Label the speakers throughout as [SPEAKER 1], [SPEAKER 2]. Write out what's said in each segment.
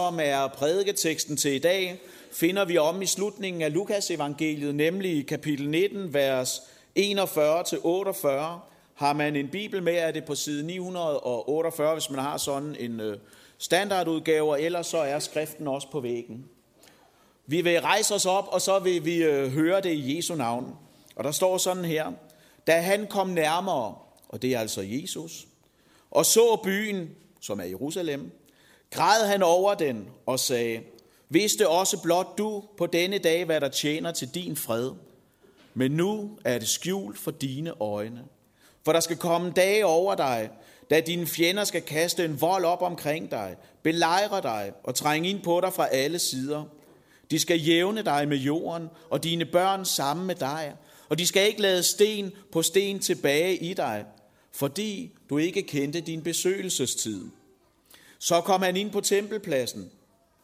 [SPEAKER 1] som er prædiketeksten til i dag, finder vi om i slutningen af Lukas evangeliet, nemlig i kapitel 19, vers 41-48. Har man en bibel med, er det på side 948, hvis man har sådan en øh, standardudgave, eller så er skriften også på væggen. Vi vil rejse os op, og så vil vi øh, høre det i Jesu navn. Og der står sådan her, da han kom nærmere, og det er altså Jesus, og så byen, som er Jerusalem, græd han over den og sagde, vidste også blot du på denne dag, hvad der tjener til din fred. Men nu er det skjult for dine øjne. For der skal komme dage over dig, da dine fjender skal kaste en vold op omkring dig, belejre dig og trænge ind på dig fra alle sider. De skal jævne dig med jorden, og dine børn sammen med dig, og de skal ikke lade sten på sten tilbage i dig, fordi du ikke kendte din besøgelsestid. Så kom han ind på tempelpladsen,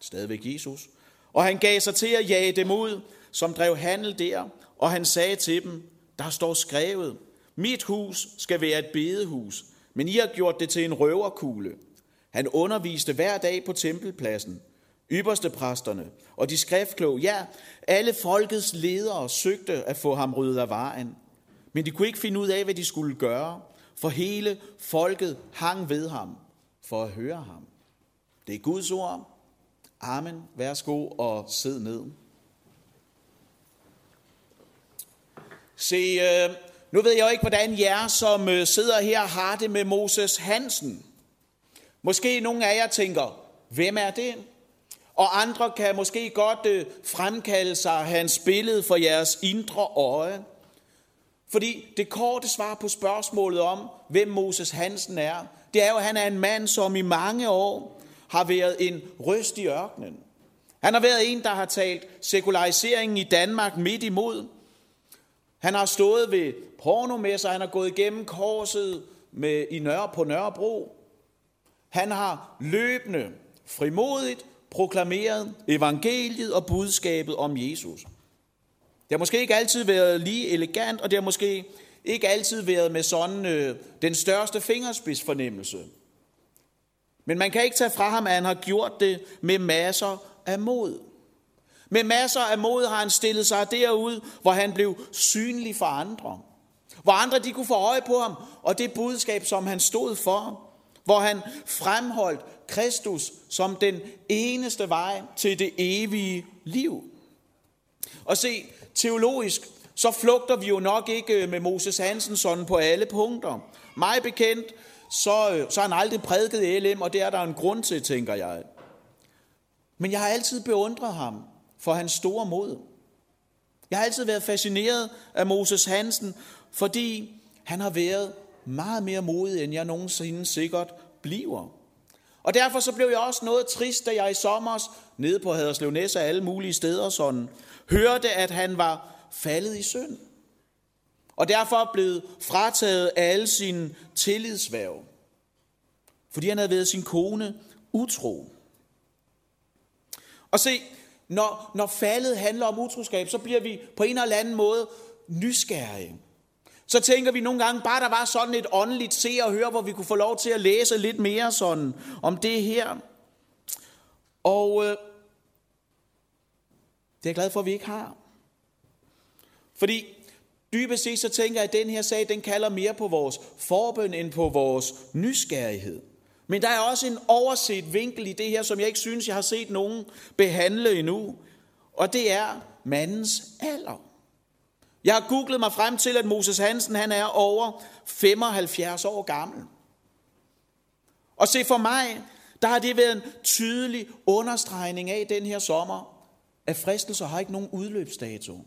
[SPEAKER 1] stadigvæk Jesus, og han gav sig til at jage dem ud, som drev handel der, og han sagde til dem, der står skrevet, mit hus skal være et bedehus, men I har gjort det til en røverkugle. Han underviste hver dag på tempelpladsen, ypperste præsterne og de skriftkloge, ja, alle folkets ledere søgte at få ham ryddet af vejen. Men de kunne ikke finde ud af, hvad de skulle gøre, for hele folket hang ved ham for at høre ham. Det er Guds ord. Amen. Værsgo og sid ned. Se, øh, nu ved jeg jo ikke, hvordan jer, som øh, sidder her, har det med Moses Hansen. Måske nogle af jer tænker, hvem er det? Og andre kan måske godt øh, fremkalde sig hans billede for jeres indre øje. Fordi det korte svar på spørgsmålet om, hvem Moses Hansen er, det er jo, at han er en mand, som i mange år har været en røst i ørkenen. Han har været en, der har talt sekulariseringen i Danmark midt imod. Han har stået ved pornomesser, han har gået igennem korset med, i Nørre, på Nørrebro. Han har løbende, frimodigt proklameret evangeliet og budskabet om Jesus. Det har måske ikke altid været lige elegant, og det har måske ikke altid været med sådan øh, den største fingerspidsfornemmelse. Men man kan ikke tage fra ham, at han har gjort det med masser af mod. Med masser af mod har han stillet sig derud, hvor han blev synlig for andre. Hvor andre de kunne få øje på ham, og det budskab, som han stod for. Hvor han fremholdt Kristus som den eneste vej til det evige liv. Og se, teologisk, så flugter vi jo nok ikke øh, med Moses Hansen sådan på alle punkter. Mig bekendt, så, øh, så har han aldrig prædiket LM, og det er der en grund til, tænker jeg. Men jeg har altid beundret ham for hans store mod. Jeg har altid været fascineret af Moses Hansen, fordi han har været meget mere modig, end jeg nogensinde sikkert bliver. Og derfor så blev jeg også noget trist, da jeg i sommer nede på Haderslev Næs og alle mulige steder sådan, hørte, at han var faldet i synd. Og derfor blev frataget alle sine tillidsværv. Fordi han havde været sin kone utro. Og se, når, når faldet handler om utroskab, så bliver vi på en eller anden måde nysgerrige. Så tænker vi nogle gange, bare der var sådan et åndeligt se og høre, hvor vi kunne få lov til at læse lidt mere sådan om det her. Og øh, det er jeg glad for, at vi ikke har. Fordi dybest set så tænker jeg, at den her sag, den kalder mere på vores forbøn end på vores nysgerrighed. Men der er også en overset vinkel i det her, som jeg ikke synes, jeg har set nogen behandle endnu. Og det er mandens alder. Jeg har googlet mig frem til, at Moses Hansen han er over 75 år gammel. Og se for mig, der har det været en tydelig understregning af den her sommer, at fristelser har ikke nogen udløbsdato.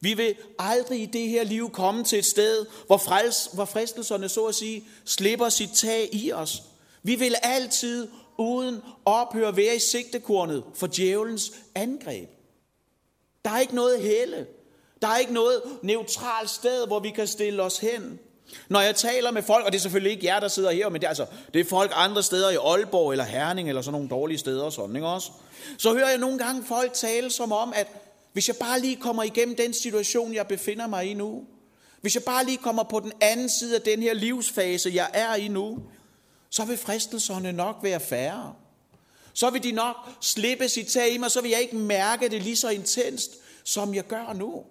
[SPEAKER 1] Vi vil aldrig i det her liv komme til et sted, hvor, frels, hvor fristelserne så at sige slipper sit tag i os. Vi vil altid uden ophør være i sigtekornet for djævelens angreb. Der er ikke noget helle. Der er ikke noget neutralt sted, hvor vi kan stille os hen. Når jeg taler med folk, og det er selvfølgelig ikke jer, der sidder her, men det er, altså, det er folk andre steder i Aalborg eller Herning eller sådan nogle dårlige steder, sådan, ikke også? så hører jeg nogle gange folk tale som om, at hvis jeg bare lige kommer igennem den situation, jeg befinder mig i nu, hvis jeg bare lige kommer på den anden side af den her livsfase, jeg er i nu, så vil fristelserne nok være færre. Så vil de nok slippe sit tag i mig, så vil jeg ikke mærke det lige så intenst, som jeg gør nu.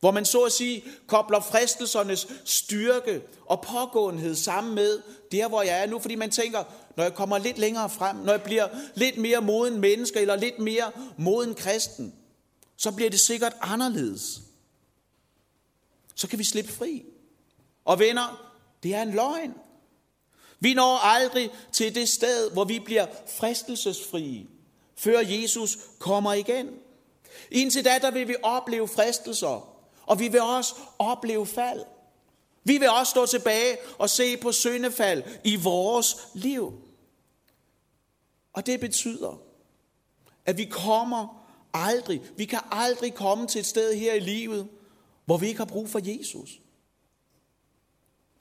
[SPEAKER 1] Hvor man så at sige kobler fristelsernes styrke og pågåenhed sammen med der, hvor jeg er nu. Fordi man tænker, når jeg kommer lidt længere frem, når jeg bliver lidt mere moden menneske eller lidt mere moden kristen, så bliver det sikkert anderledes. Så kan vi slippe fri. Og venner, det er en løgn. Vi når aldrig til det sted, hvor vi bliver fristelsesfrie, før Jesus kommer igen. Indtil da, der vil vi opleve fristelser, og vi vil også opleve fald. Vi vil også stå tilbage og se på syndefald i vores liv. Og det betyder, at vi kommer aldrig, vi kan aldrig komme til et sted her i livet, hvor vi ikke har brug for Jesus.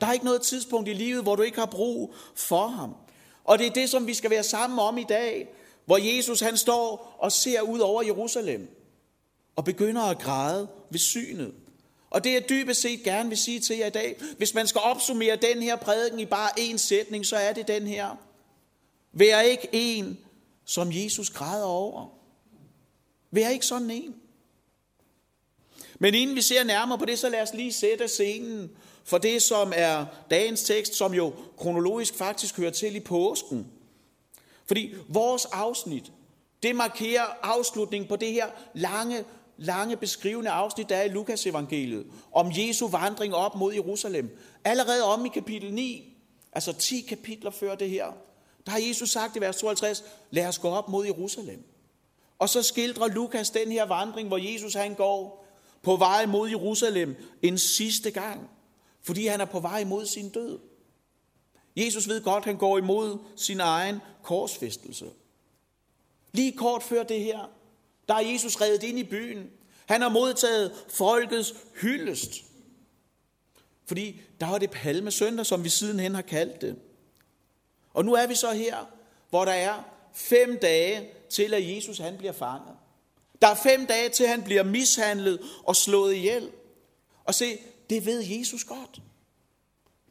[SPEAKER 1] Der er ikke noget tidspunkt i livet, hvor du ikke har brug for ham. Og det er det, som vi skal være sammen om i dag, hvor Jesus han står og ser ud over Jerusalem og begynder at græde ved synet. Og det jeg dybest set gerne vil sige til jer i dag, hvis man skal opsummere den her prædiken i bare én sætning, så er det den her. Vær ikke en, som Jesus græder over. Vær ikke sådan en. Men inden vi ser nærmere på det, så lad os lige sætte scenen for det, som er dagens tekst, som jo kronologisk faktisk hører til i påsken. Fordi vores afsnit, det markerer afslutningen på det her lange, lange beskrivende afsnit, der er i Lukas evangeliet, om Jesu vandring op mod Jerusalem. Allerede om i kapitel 9, altså 10 kapitler før det her, der har Jesus sagt i vers 52, lad os gå op mod Jerusalem. Og så skildrer Lukas den her vandring, hvor Jesus han går på vej mod Jerusalem en sidste gang, fordi han er på vej mod sin død. Jesus ved godt, at han går imod sin egen korsfæstelse. Lige kort før det her, der er Jesus reddet ind i byen. Han har modtaget folkets hyldest. Fordi der var det palme søndag, som vi sidenhen har kaldt det. Og nu er vi så her, hvor der er fem dage til, at Jesus han bliver fanget. Der er fem dage til, at han bliver mishandlet og slået ihjel. Og se, det ved Jesus godt.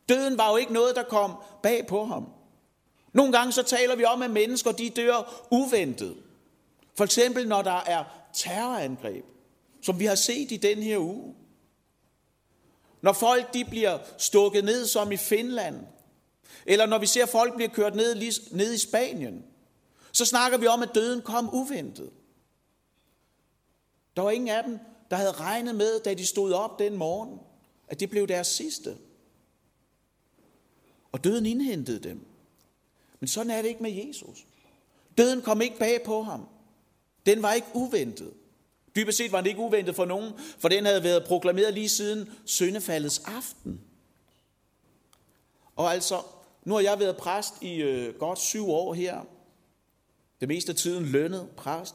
[SPEAKER 1] Døden var jo ikke noget, der kom bag på ham. Nogle gange så taler vi om, at mennesker de dør uventet. For eksempel når der er terrorangreb, som vi har set i den her uge. Når folk de bliver stukket ned som i Finland, eller når vi ser folk bliver kørt ned, ned i Spanien, så snakker vi om, at døden kom uventet. Der var ingen af dem, der havde regnet med, da de stod op den morgen, at det blev deres sidste. Og døden indhentede dem. Men sådan er det ikke med Jesus. Døden kom ikke bag på ham. Den var ikke uventet. Dybest set var den ikke uventet for nogen, for den havde været proklameret lige siden søndefaldets aften. Og altså, nu har jeg været præst i øh, godt syv år her. Det meste af tiden lønnet præst.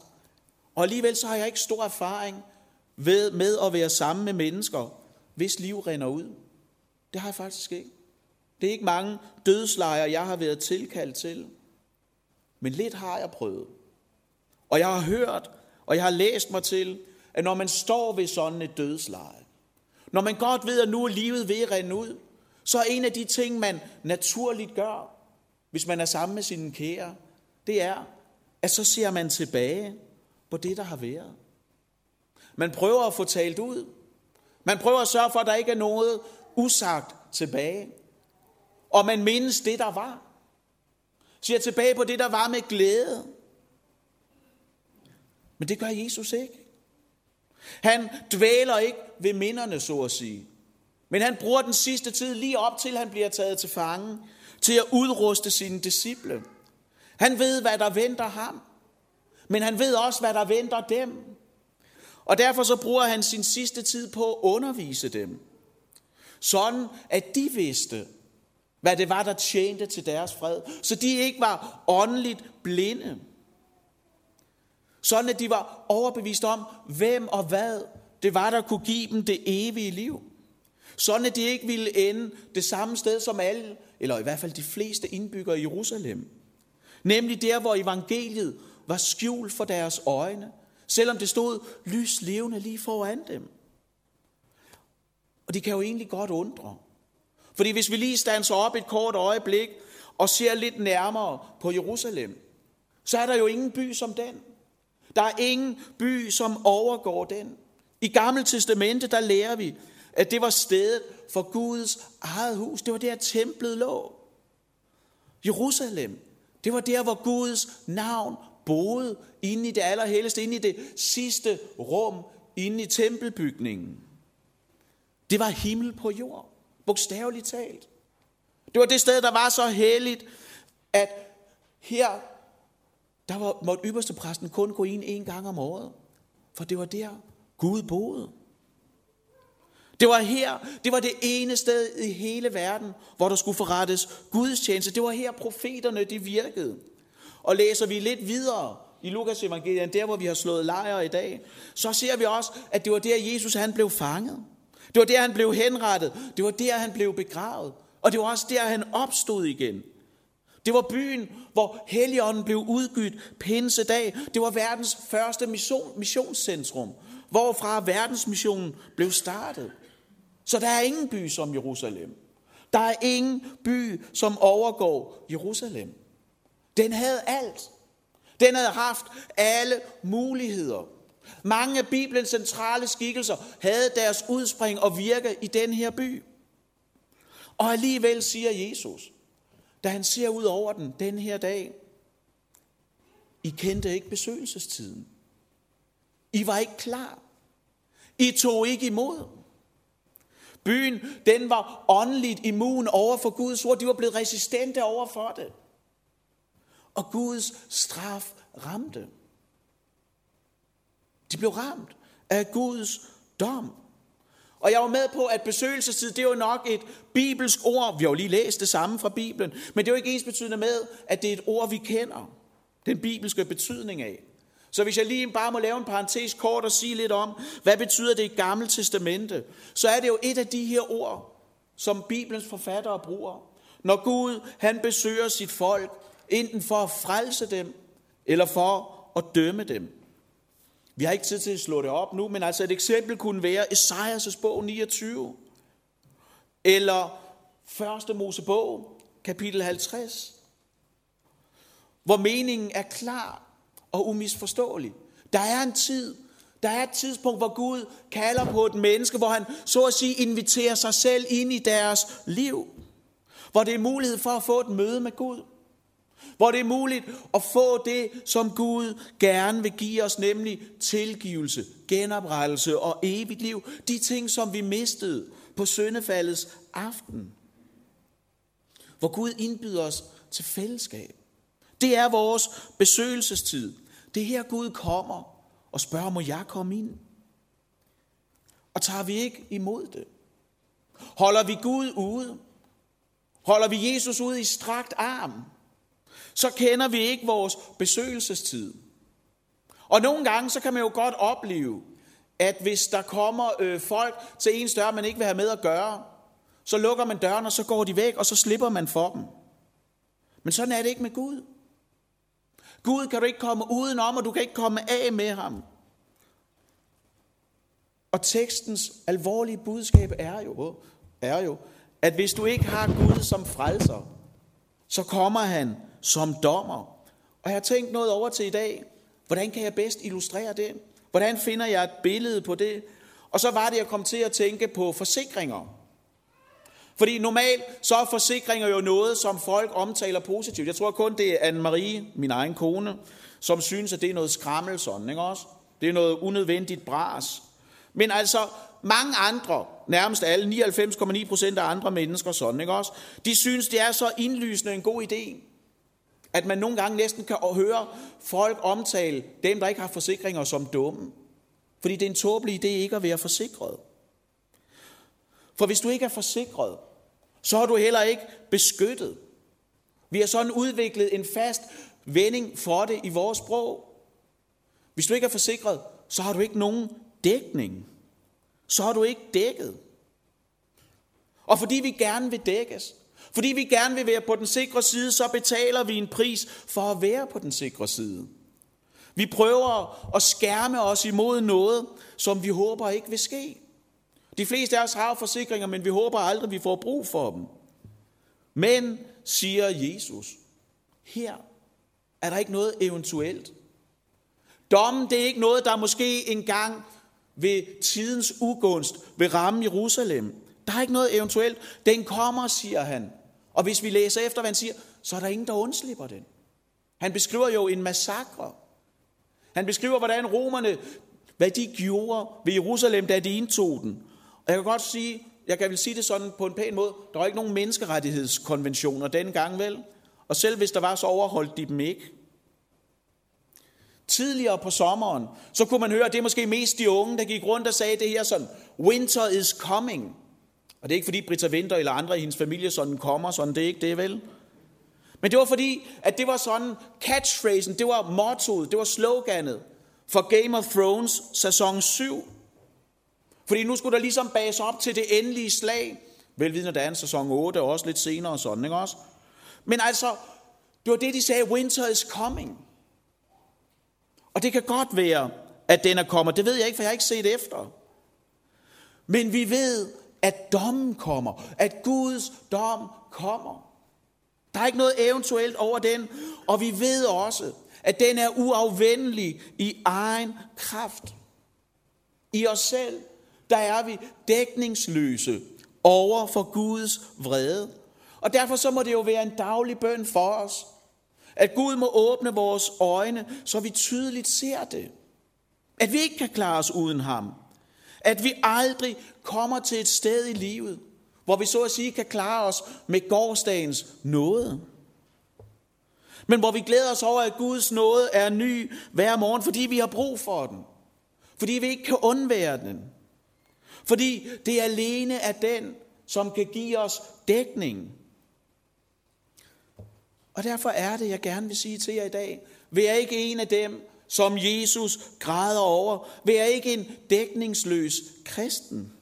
[SPEAKER 1] Og alligevel så har jeg ikke stor erfaring ved, med at være sammen med mennesker, hvis liv render ud. Det har jeg faktisk ikke. Det er ikke mange dødslejre, jeg har været tilkaldt til. Men lidt har jeg prøvet. Og jeg har hørt, og jeg har læst mig til, at når man står ved sådan et dødsleje, når man godt ved, at nu er livet ved at rende ud, så er en af de ting, man naturligt gør, hvis man er sammen med sine kære, det er, at så ser man tilbage på det, der har været. Man prøver at få talt ud. Man prøver at sørge for, at der ikke er noget usagt tilbage. Og man mindes det, der var. Ser tilbage på det, der var med glæde. Men det gør Jesus ikke. Han dvæler ikke ved minderne, så at sige. Men han bruger den sidste tid lige op til, han bliver taget til fange, til at udruste sine disciple. Han ved, hvad der venter ham. Men han ved også, hvad der venter dem. Og derfor så bruger han sin sidste tid på at undervise dem. Sådan, at de vidste, hvad det var, der tjente til deres fred. Så de ikke var åndeligt blinde. Sådan, at de var overbevist om, hvem og hvad det var, der kunne give dem det evige liv. Sådan, at de ikke ville ende det samme sted som alle, eller i hvert fald de fleste indbyggere i Jerusalem. Nemlig der, hvor evangeliet var skjult for deres øjne, selvom det stod lys levende lige foran dem. Og det kan jo egentlig godt undre. Fordi hvis vi lige standser op et kort øjeblik og ser lidt nærmere på Jerusalem, så er der jo ingen by som den. Der er ingen by, som overgår den. I Gamle Testamente, der lærer vi, at det var stedet for Guds eget hus. Det var der, templet lå. Jerusalem, det var der, hvor Guds navn boede inde i det allerhelligste, inde i det sidste rum, inde i tempelbygningen. Det var himmel på jord, bogstaveligt talt. Det var det sted, der var så helligt, at her der var, måtte ypperste præsten kun gå ind en gang om året. For det var der, Gud boede. Det var her, det var det ene sted i hele verden, hvor der skulle forrettes Guds tjeneste. Det var her profeterne de virkede. Og læser vi lidt videre i Lukas evangeliet, der hvor vi har slået lejr i dag, så ser vi også, at det var der Jesus han blev fanget. Det var der han blev henrettet. Det var der han blev begravet. Og det var også der han opstod igen. Det var byen, hvor Helligånden blev udgydt pinsedag. Det var verdens første mission, missionscentrum, hvorfra verdensmissionen blev startet. Så der er ingen by som Jerusalem. Der er ingen by, som overgår Jerusalem. Den havde alt. Den havde haft alle muligheder. Mange af Bibelens centrale skikkelser havde deres udspring og virke i den her by. Og alligevel siger Jesus, da han ser ud over den den her dag, I kendte ikke besøgelsestiden. I var ikke klar. I tog ikke imod. Byen, den var åndeligt immun over for Guds ord. De var blevet resistente over for det. Og Guds straf ramte. De blev ramt af Guds dom. Og jeg var med på, at besøgelsestid, det er jo nok et bibelsk ord. Vi har jo lige læst det samme fra Bibelen. Men det er jo ikke ens betydende med, at det er et ord, vi kender. Den bibelske betydning af. Så hvis jeg lige bare må lave en parentes kort og sige lidt om, hvad betyder det i Gamle Testamente, så er det jo et af de her ord, som Bibelens forfattere bruger. Når Gud han besøger sit folk, enten for at frelse dem, eller for at dømme dem. Vi har ikke tid til at slå det op nu, men altså et eksempel kunne være Esajas' bog 29, eller 1. Mosebog, kapitel 50, hvor meningen er klar og umisforståelig. Der er en tid, der er et tidspunkt, hvor Gud kalder på et menneske, hvor han så at sige inviterer sig selv ind i deres liv. Hvor det er mulighed for at få et møde med Gud. Hvor det er muligt at få det, som Gud gerne vil give os, nemlig tilgivelse, genoprettelse og evigt liv. De ting, som vi mistede på søndefaldets aften. Hvor Gud indbyder os til fællesskab. Det er vores besøgelsestid. Det er her Gud kommer og spørger, må jeg komme ind? Og tager vi ikke imod det? Holder vi Gud ude? Holder vi Jesus ud i strakt arm? Så kender vi ikke vores besøgelsestid. Og nogle gange, så kan man jo godt opleve, at hvis der kommer øh, folk til en større, man ikke vil have med at gøre, så lukker man døren, og så går de væk, og så slipper man for dem. Men sådan er det ikke med Gud. Gud kan du ikke komme udenom, og du kan ikke komme af med ham. Og tekstens alvorlige budskab er jo, er jo, at hvis du ikke har Gud som frelser, så kommer han som dommer. Og jeg har tænkt noget over til i dag. Hvordan kan jeg bedst illustrere det? Hvordan finder jeg et billede på det? Og så var det, jeg kom til at tænke på forsikringer. Fordi normalt så er forsikringer jo noget, som folk omtaler positivt. Jeg tror kun, det er Anne-Marie, min egen kone, som synes, at det er noget skrammel sådan, ikke også? Det er noget unødvendigt bras. Men altså, mange andre, nærmest alle, 99,9 procent af andre mennesker sådan, ikke også? De synes, det er så indlysende en god idé, at man nogle gange næsten kan høre folk omtale dem, der ikke har forsikringer, som dumme. Fordi det er en tåbelig idé ikke at være forsikret. For hvis du ikke er forsikret, så er du heller ikke beskyttet. Vi har sådan udviklet en fast vending for det i vores sprog. Hvis du ikke er forsikret, så har du ikke nogen dækning. Så har du ikke dækket. Og fordi vi gerne vil dækkes, fordi vi gerne vil være på den sikre side, så betaler vi en pris for at være på den sikre side. Vi prøver at skærme os imod noget, som vi håber ikke vil ske. De fleste af os har forsikringer, men vi håber aldrig, vi får brug for dem. Men, siger Jesus, her er der ikke noget eventuelt. Dommen, det er ikke noget, der måske engang ved tidens ugunst vil ramme Jerusalem. Der er ikke noget eventuelt. Den kommer, siger han. Og hvis vi læser efter, hvad han siger, så er der ingen, der undslipper den. Han beskriver jo en massakre. Han beskriver, hvordan romerne, hvad de gjorde ved Jerusalem, da de indtog den. Og jeg kan godt sige, jeg kan vel sige det sådan på en pæn måde, der var ikke nogen menneskerettighedskonventioner dengang vel. Og selv hvis der var, så overholdt de dem ikke. Tidligere på sommeren, så kunne man høre, at det er måske mest de unge, der gik rundt og sagde det her sådan, winter is coming. Og det er ikke fordi Britta Winter eller andre i hendes familie sådan kommer, sådan det er ikke det vel. Men det var fordi, at det var sådan catchphrasen, det var mottoet, det var sloganet for Game of Thrones sæson 7. Fordi nu skulle der ligesom bages op til det endelige slag. Velvidende, der er en sæson 8, og også lidt senere sådan, ikke også? Men altså, det var det, de sagde, winter is coming. Og det kan godt være, at den er kommet. Det ved jeg ikke, for jeg har ikke set efter. Men vi ved, at dommen kommer. At Guds dom kommer. Der er ikke noget eventuelt over den. Og vi ved også, at den er uafvendelig i egen kraft. I os selv, der er vi dækningsløse over for Guds vrede. Og derfor så må det jo være en daglig bøn for os, at Gud må åbne vores øjne, så vi tydeligt ser det. At vi ikke kan klare os uden ham. At vi aldrig kommer til et sted i livet, hvor vi så at sige kan klare os med gårdsdagens nåde. Men hvor vi glæder os over, at Guds nåde er ny hver morgen, fordi vi har brug for den. Fordi vi ikke kan undvære den. Fordi det er alene af den, som kan give os dækning. Og derfor er det, jeg gerne vil sige til jer i dag, vær ikke en af dem, som Jesus græder over. Vær ikke en dækningsløs kristen.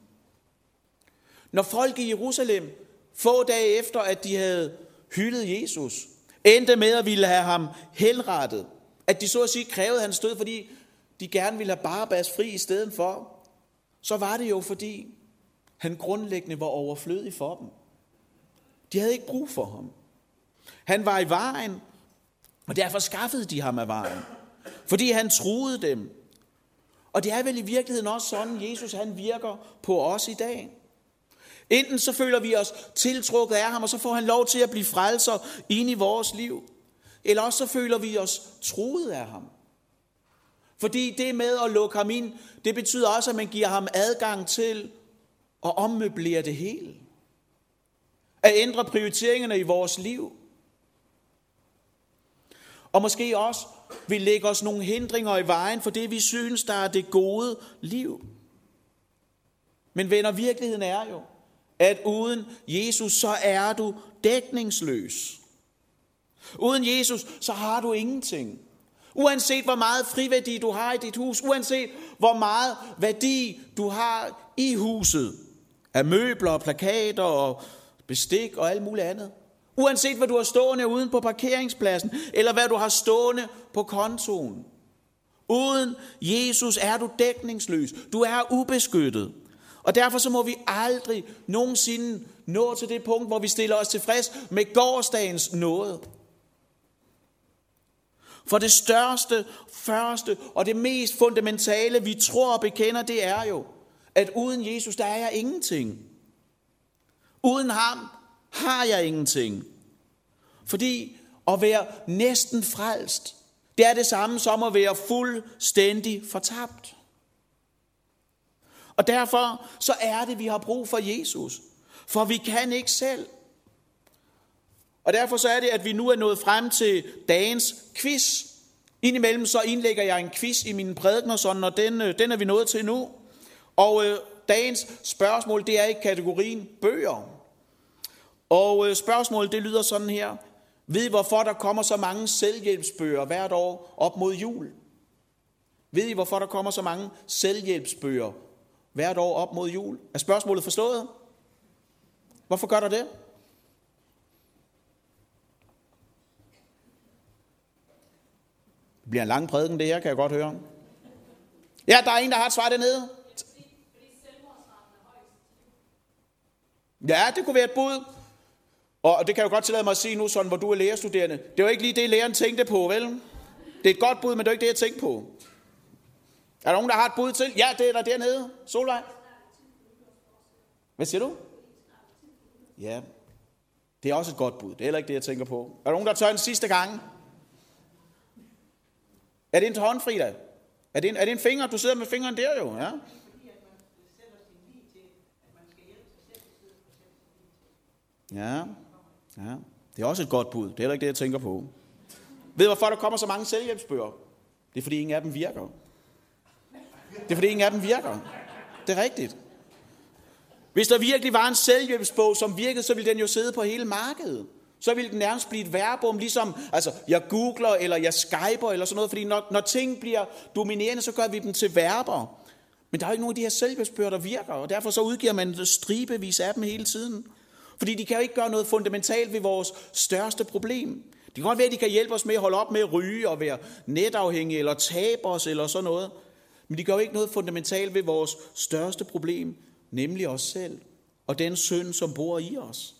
[SPEAKER 1] Når folk i Jerusalem, få dage efter, at de havde hyldet Jesus, endte med at ville have ham henrettet, at de så at sige krævede hans død, fordi de gerne ville have Barabbas fri i stedet for, så var det jo fordi, han grundlæggende var overflødig for dem. De havde ikke brug for ham. Han var i vejen, og derfor skaffede de ham af vejen. Fordi han troede dem. Og det er vel i virkeligheden også sådan, Jesus han virker på os i dag. Enten så føler vi os tiltrukket af ham, og så får han lov til at blive frelser ind i vores liv. Eller også så føler vi os truet af ham. Fordi det med at lukke ham ind, det betyder også, at man giver ham adgang til at ommøblere det hele. At ændre prioriteringerne i vores liv. Og måske også vil lægge os nogle hindringer i vejen for det, vi synes, der er det gode liv. Men venner, virkeligheden er jo, at uden Jesus, så er du dækningsløs. Uden Jesus, så har du ingenting. Uanset hvor meget friværdi du har i dit hus, uanset hvor meget værdi du har i huset, af møbler, og plakater og bestik og alt muligt andet. Uanset hvad du har stående uden på parkeringspladsen, eller hvad du har stående på kontoen. Uden Jesus er du dækningsløs. Du er ubeskyttet. Og derfor så må vi aldrig nogensinde nå til det punkt, hvor vi stiller os tilfreds med gårdsdagens nåde. For det største, første og det mest fundamentale, vi tror og bekender, det er jo, at uden Jesus, der er jeg ingenting. Uden ham har jeg ingenting. Fordi at være næsten frelst, det er det samme som at være fuldstændig fortabt. Og derfor så er det, vi har brug for Jesus. For vi kan ikke selv. Og derfor så er det, at vi nu er nået frem til dagens quiz. Indimellem så indlægger jeg en quiz i mine prædikner, sådan, og den, øh, den er vi nået til nu. Og øh, dagens spørgsmål, det er i kategorien bøger. Og øh, spørgsmålet, det lyder sådan her. Ved I, hvorfor der kommer så mange selvhjælpsbøger hvert år op mod jul? Ved I, hvorfor der kommer så mange selvhjælpsbøger hvert år op mod jul? Er spørgsmålet forstået? Hvorfor gør der det? Det bliver en lang prædiken, det her, kan jeg godt høre. Ja, der er en, der har et svar dernede. Ja, det kunne være et bud. Og det kan jeg jo godt tillade mig at sige nu, sådan, hvor du er lærerstuderende. Det var ikke lige det, læreren tænkte på, vel? Det er et godt bud, men det er ikke det, jeg tænkte på. Er der nogen, der har et bud til? Ja, det er der dernede. Solvej? Hvad siger du? Ja, det er også et godt bud. Det er heller ikke det, jeg tænker på. Er der nogen, der tør en sidste gang? Er det en hånd, Frida? Er det en, er det en finger? Du sidder med fingeren der jo, ja? Ja, ja. Det er også et godt bud. Det er heller ikke det, jeg tænker på. Ved du, hvorfor der kommer så mange selvhjælpsbøger? Det er, fordi ingen af dem virker. Det er, fordi ingen af dem virker. Det er rigtigt. Hvis der virkelig var en selvhjælpsbog, som virkede, så ville den jo sidde på hele markedet. Så ville den nærmest blive et verbum, ligesom altså, jeg googler, eller jeg skyper, eller sådan noget. Fordi når, når ting bliver dominerende, så gør vi dem til verber. Men der er jo ikke nogen af de her selvhjælpsbøger, der virker, og derfor så udgiver man stribevis af dem hele tiden. Fordi de kan jo ikke gøre noget fundamentalt ved vores største problem. Det kan godt være, at de kan hjælpe os med at holde op med at ryge og være netafhængige eller tabe os eller sådan noget. Men de gør jo ikke noget fundamentalt ved vores største problem, nemlig os selv og den synd, som bor i os.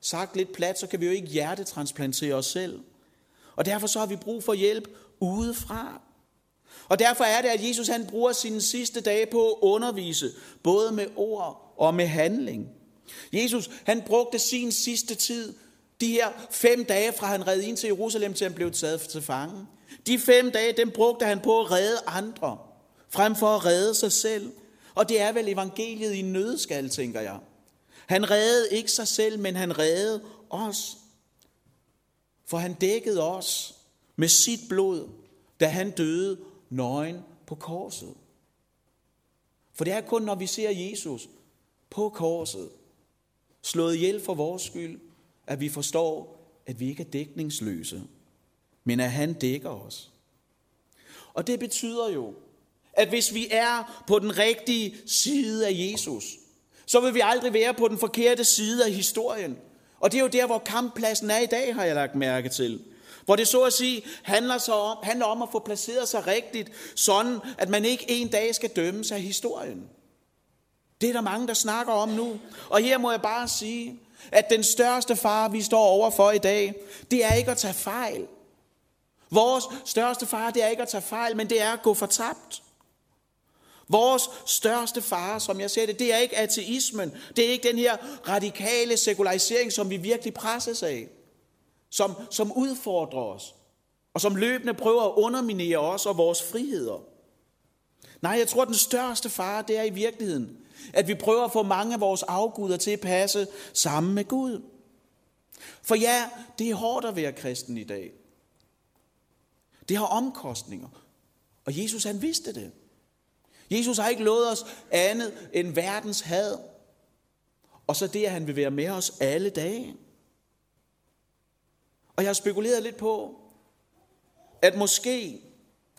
[SPEAKER 1] Sagt lidt plat, så kan vi jo ikke hjertetransplantere os selv. Og derfor så har vi brug for hjælp udefra. Og derfor er det, at Jesus han bruger sine sidste dage på at undervise, både med ord og med handling. Jesus han brugte sin sidste tid, de her fem dage fra han red ind til Jerusalem, til han blev taget til fange. De fem dage, dem brugte han på at redde andre, frem for at redde sig selv. Og det er vel evangeliet i nødskal, tænker jeg. Han reddede ikke sig selv, men han reddede os. For han dækkede os med sit blod, da han døde nøgen på korset. For det er kun, når vi ser Jesus på korset, slået ihjel for vores skyld, at vi forstår, at vi ikke er dækningsløse, men at han dækker os. Og det betyder jo, at hvis vi er på den rigtige side af Jesus, så vil vi aldrig være på den forkerte side af historien. Og det er jo der, hvor kamppladsen er i dag, har jeg lagt mærke til. Hvor det så at sige handler, så om, handler om at få placeret sig rigtigt, sådan at man ikke en dag skal dømmes af historien. Det er der mange, der snakker om nu. Og her må jeg bare sige, at den største far, vi står overfor i dag, det er ikke at tage fejl. Vores største far, det er ikke at tage fejl, men det er at gå fortabt. Vores største fare, som jeg ser det, det er ikke ateismen. Det er ikke den her radikale sekularisering, som vi virkelig presses af. Som, som udfordrer os. Og som løbende prøver at underminere os og vores friheder. Nej, jeg tror, at den største fare, det er i virkeligheden, at vi prøver at få mange af vores afguder til at passe sammen med Gud. For ja, det er hårdt at være kristen i dag. Det har omkostninger. Og Jesus han vidste det. Jesus har ikke lovet os andet end verdens had. Og så det, at han vil være med os alle dage. Og jeg har spekuleret lidt på, at måske,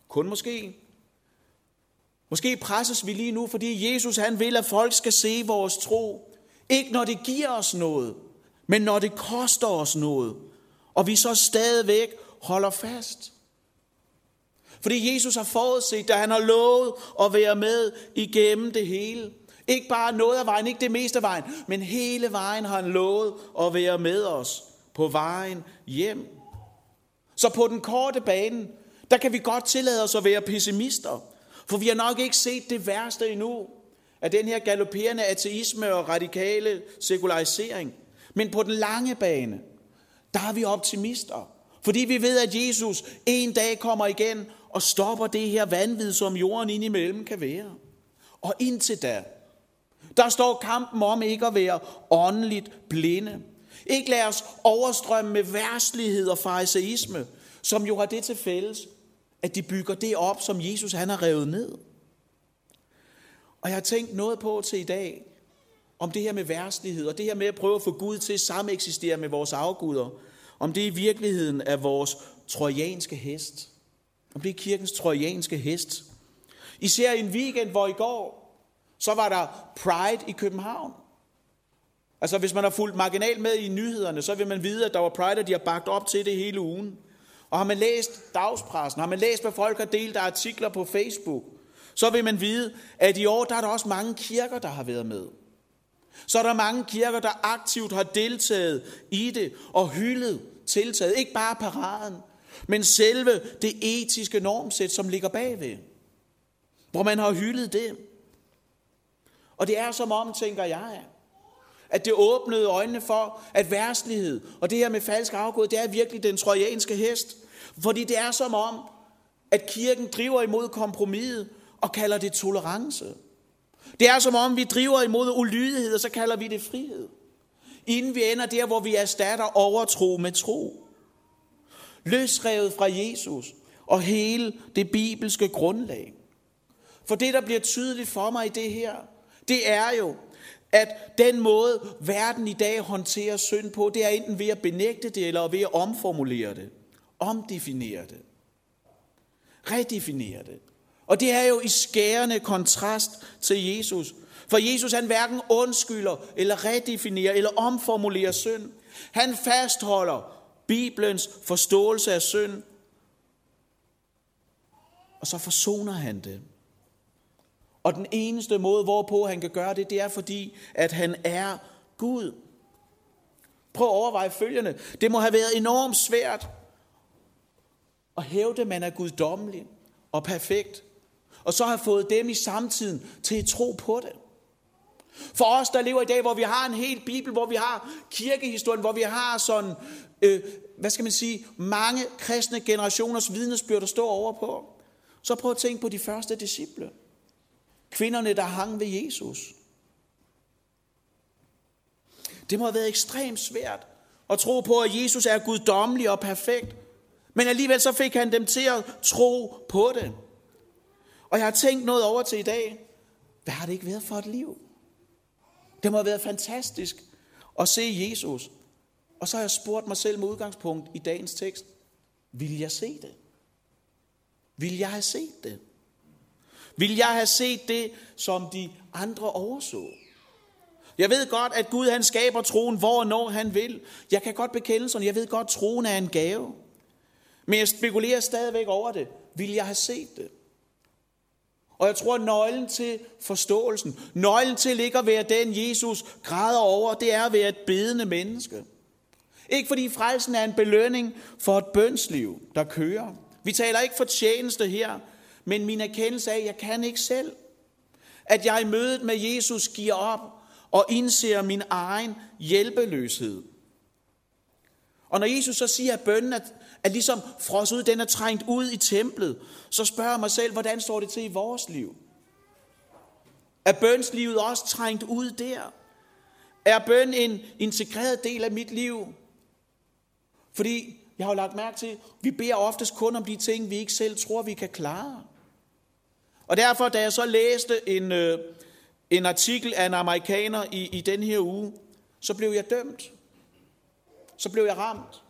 [SPEAKER 1] kun måske, måske presses vi lige nu, fordi Jesus han vil, at folk skal se vores tro. Ikke når det giver os noget, men når det koster os noget. Og vi så stadigvæk holder fast. Fordi Jesus har forudset, at han har lovet at være med igennem det hele. Ikke bare noget af vejen, ikke det meste af vejen, men hele vejen har han lovet at være med os på vejen hjem. Så på den korte bane, der kan vi godt tillade os at være pessimister. For vi har nok ikke set det værste endnu af den her galopperende ateisme og radikale sekularisering. Men på den lange bane, der er vi optimister. Fordi vi ved, at Jesus en dag kommer igen og stopper det her vanvid, som jorden indimellem kan være. Og indtil da, der står kampen om ikke at være åndeligt blinde. Ikke lad os overstrømme med værslighed og fariseisme, som jo har det til fælles, at de bygger det op, som Jesus han har revet ned. Og jeg har tænkt noget på til i dag, om det her med værslighed, og det her med at prøve at få Gud til at sameksistere med vores afguder, om det i virkeligheden er vores trojanske hest. Om det er kirkens trojanske hest. I ser en weekend, hvor i går, så var der Pride i København. Altså hvis man har fulgt marginal med i nyhederne, så vil man vide, at der var Pride, og de har bagt op til det hele ugen. Og har man læst dagspressen, har man læst, hvad folk har delt af artikler på Facebook, så vil man vide, at i år der er der også mange kirker, der har været med. Så er der mange kirker, der aktivt har deltaget i det og hyldet tiltaget. Ikke bare paraden, men selve det etiske normsæt, som ligger bagved. Hvor man har hyldet det. Og det er som om, tænker jeg, at det åbnede øjnene for, at værtslighed og det her med falsk afgud, det er virkelig den trojanske hest. Fordi det er som om, at kirken driver imod kompromiset og kalder det tolerance. Det er som om, vi driver imod ulydighed, og så kalder vi det frihed. Inden vi ender der, hvor vi erstatter overtro med tro. Løsrevet fra Jesus og hele det bibelske grundlag. For det, der bliver tydeligt for mig i det her, det er jo, at den måde, verden i dag håndterer synd på, det er enten ved at benægte det, eller ved at omformulere det, omdefinere det, redefinere det. Og det er jo i skærende kontrast til Jesus. For Jesus han hverken undskylder, eller redefinerer, eller omformulerer synd. Han fastholder Bibelens forståelse af synd, og så forsoner han det. Og den eneste måde, hvorpå han kan gøre det, det er fordi, at han er Gud. Prøv at overveje følgende. Det må have været enormt svært at hævde, at man er guddommelig og perfekt, og så har fået dem i samtiden til at tro på det. For os, der lever i dag, hvor vi har en hel bibel, hvor vi har kirkehistorien, hvor vi har sådan, øh, hvad skal man sige, mange kristne generationers vidnesbyrd, der står over på, så prøv at tænke på de første disciple. Kvinderne, der hang ved Jesus. Det må have været ekstremt svært at tro på, at Jesus er guddommelig og perfekt. Men alligevel så fik han dem til at tro på det. Og jeg har tænkt noget over til i dag. Hvad har det ikke været for et liv? Det må have været fantastisk at se Jesus. Og så har jeg spurgt mig selv med udgangspunkt i dagens tekst. Vil jeg se det? Vil jeg have set det? Vil jeg have set det, som de andre overså? Jeg ved godt, at Gud han skaber troen, hvor og når han vil. Jeg kan godt bekende sådan. Jeg ved godt, at troen er en gave. Men jeg spekulerer stadigvæk over det. Vil jeg have set det? Og jeg tror, at nøglen til forståelsen, nøglen til ikke at være den, Jesus græder over, det er at være et bedende menneske. Ikke fordi frelsen er en belønning for et bønsliv, der kører. Vi taler ikke for tjeneste her, men min erkendelse af, at jeg kan ikke selv. At jeg i mødet med Jesus giver op og indser min egen hjælpeløshed. Og når Jesus så siger, at bønnen er, er ligesom frosset ud, den er trængt ud i templet, så spørger jeg mig selv, hvordan står det til i vores liv? Er bønslivet også trængt ud der? Er bøn en integreret del af mit liv? Fordi jeg har jo lagt mærke til, at vi beder oftest kun om de ting, vi ikke selv tror, vi kan klare. Og derfor, da jeg så læste en, øh, en artikel af en amerikaner i, i den her uge, så blev jeg dømt. Så blev jeg ramt.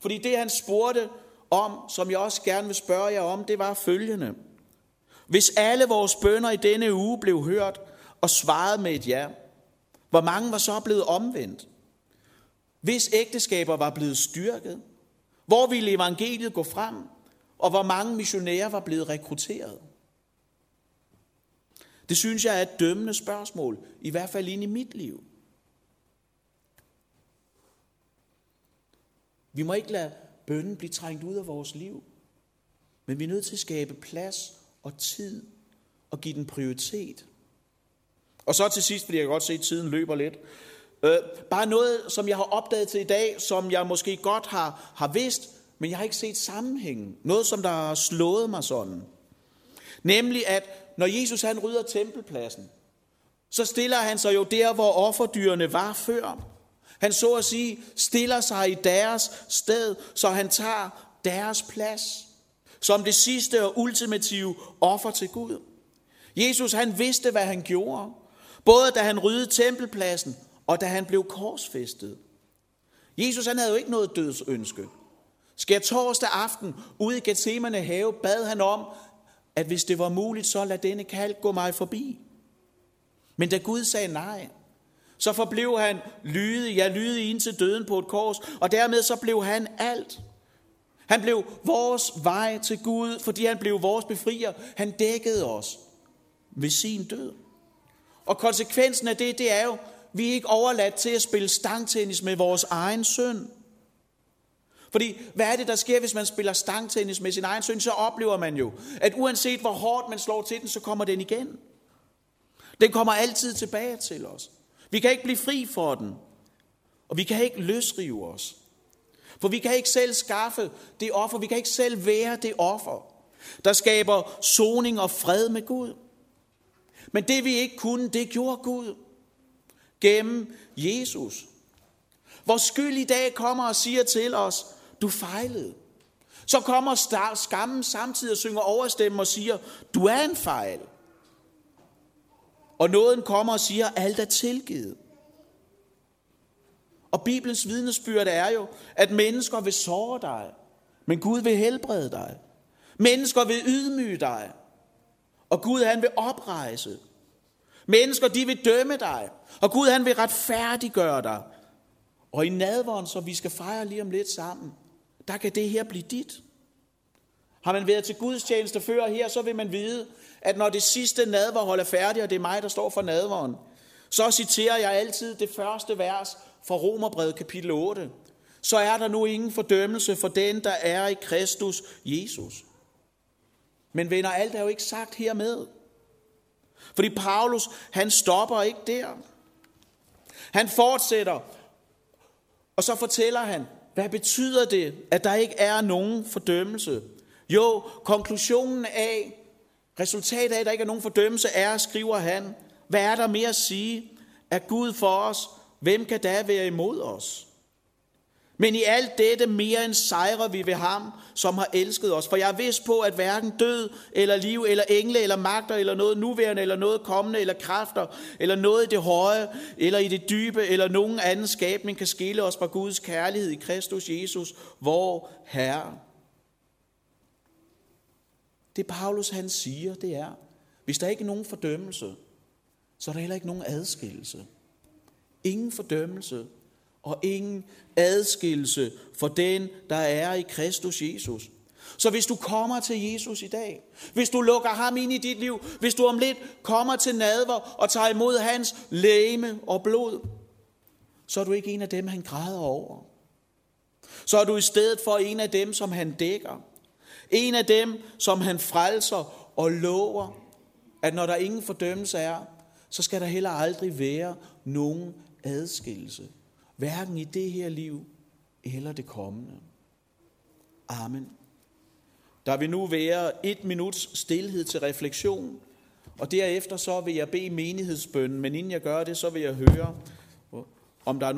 [SPEAKER 1] Fordi det, han spurgte om, som jeg også gerne vil spørge jer om, det var følgende. Hvis alle vores bønder i denne uge blev hørt og svaret med et ja, hvor mange var så blevet omvendt? Hvis ægteskaber var blevet styrket, hvor ville evangeliet gå frem, og hvor mange missionærer var blevet rekrutteret? Det synes jeg er et dømmende spørgsmål, i hvert fald ind i mit liv. Vi må ikke lade bønnen blive trængt ud af vores liv, men vi er nødt til at skabe plads og tid og give den prioritet. Og så til sidst, fordi jeg kan godt se, at tiden løber lidt. Øh, bare noget, som jeg har opdaget til i dag, som jeg måske godt har, har vidst, men jeg har ikke set sammenhængen. Noget, som der har slået mig sådan. Nemlig, at når Jesus han rydder tempelpladsen, så stiller han sig jo der, hvor offerdyrene var før. Han så at sige stiller sig i deres sted, så han tager deres plads som det sidste og ultimative offer til Gud. Jesus han vidste, hvad han gjorde, både da han ryddede tempelpladsen og da han blev korsfæstet. Jesus han havde jo ikke noget dødsønske. Skal torsdag aften ude i Gethsemane have, bad han om, at hvis det var muligt, så lad denne kalk gå mig forbi. Men da Gud sagde nej, så forblev han lydig, ja lydig ind til døden på et kors, og dermed så blev han alt. Han blev vores vej til Gud, fordi han blev vores befrier. Han dækkede os ved sin død. Og konsekvensen af det, det er jo, vi er ikke overladt til at spille stangtennis med vores egen søn. Fordi hvad er det, der sker, hvis man spiller stangtennis med sin egen søn? Så oplever man jo, at uanset hvor hårdt man slår til den, så kommer den igen. Den kommer altid tilbage til os. Vi kan ikke blive fri for den. Og vi kan ikke løsrive os. For vi kan ikke selv skaffe det offer. Vi kan ikke selv være det offer, der skaber soning og fred med Gud. Men det vi ikke kunne, det gjorde Gud gennem Jesus. Hvor skyld i dag kommer og siger til os, du fejlede. Så kommer skammen samtidig og synger overstemme og siger, du er en fejl. Og nåden kommer og siger, alt er tilgivet. Og Bibelens vidnesbyrd er jo, at mennesker vil såre dig, men Gud vil helbrede dig. Mennesker vil ydmyge dig, og Gud han vil oprejse. Mennesker de vil dømme dig, og Gud han vil retfærdiggøre dig. Og i nadvånd, som vi skal fejre lige om lidt sammen, der kan det her blive dit. Har man været til Guds tjeneste før her, så vil man vide, at når det sidste nadverhold er færdigt, og det er mig, der står for nadveren, så citerer jeg altid det første vers fra Romerbrevet kapitel 8. Så er der nu ingen fordømmelse for den, der er i Kristus Jesus. Men venner, alt er jo ikke sagt hermed. Fordi Paulus, han stopper ikke der. Han fortsætter, og så fortæller han, hvad betyder det, at der ikke er nogen fordømmelse? Jo, konklusionen af, resultatet af, at der ikke er nogen fordømmelse, er, skriver han, hvad er der mere at sige? Er Gud for os? Hvem kan da være imod os? Men i alt dette mere end sejrer vi ved ham, som har elsket os. For jeg er vidst på, at hverken død eller liv eller engle eller magter eller noget nuværende eller noget kommende eller kræfter eller noget i det høje eller i det dybe eller nogen anden skabning kan skille os fra Guds kærlighed i Kristus Jesus, hvor Herre. Det Paulus han siger, det er, hvis der ikke er nogen fordømmelse, så er der heller ikke nogen adskillelse. Ingen fordømmelse og ingen adskillelse for den, der er i Kristus Jesus. Så hvis du kommer til Jesus i dag, hvis du lukker ham ind i dit liv, hvis du om lidt kommer til nadver og tager imod hans læme og blod, så er du ikke en af dem, han græder over. Så er du i stedet for en af dem, som han dækker. En af dem, som han frelser og lover, at når der ingen fordømmelse er, så skal der heller aldrig være nogen adskillelse. Hverken i det her liv eller det kommende. Amen. Der vil nu være et minuts stillhed til refleksion, og derefter så vil jeg bede menighedsbønnen, men inden jeg gør det, så vil jeg høre, om der er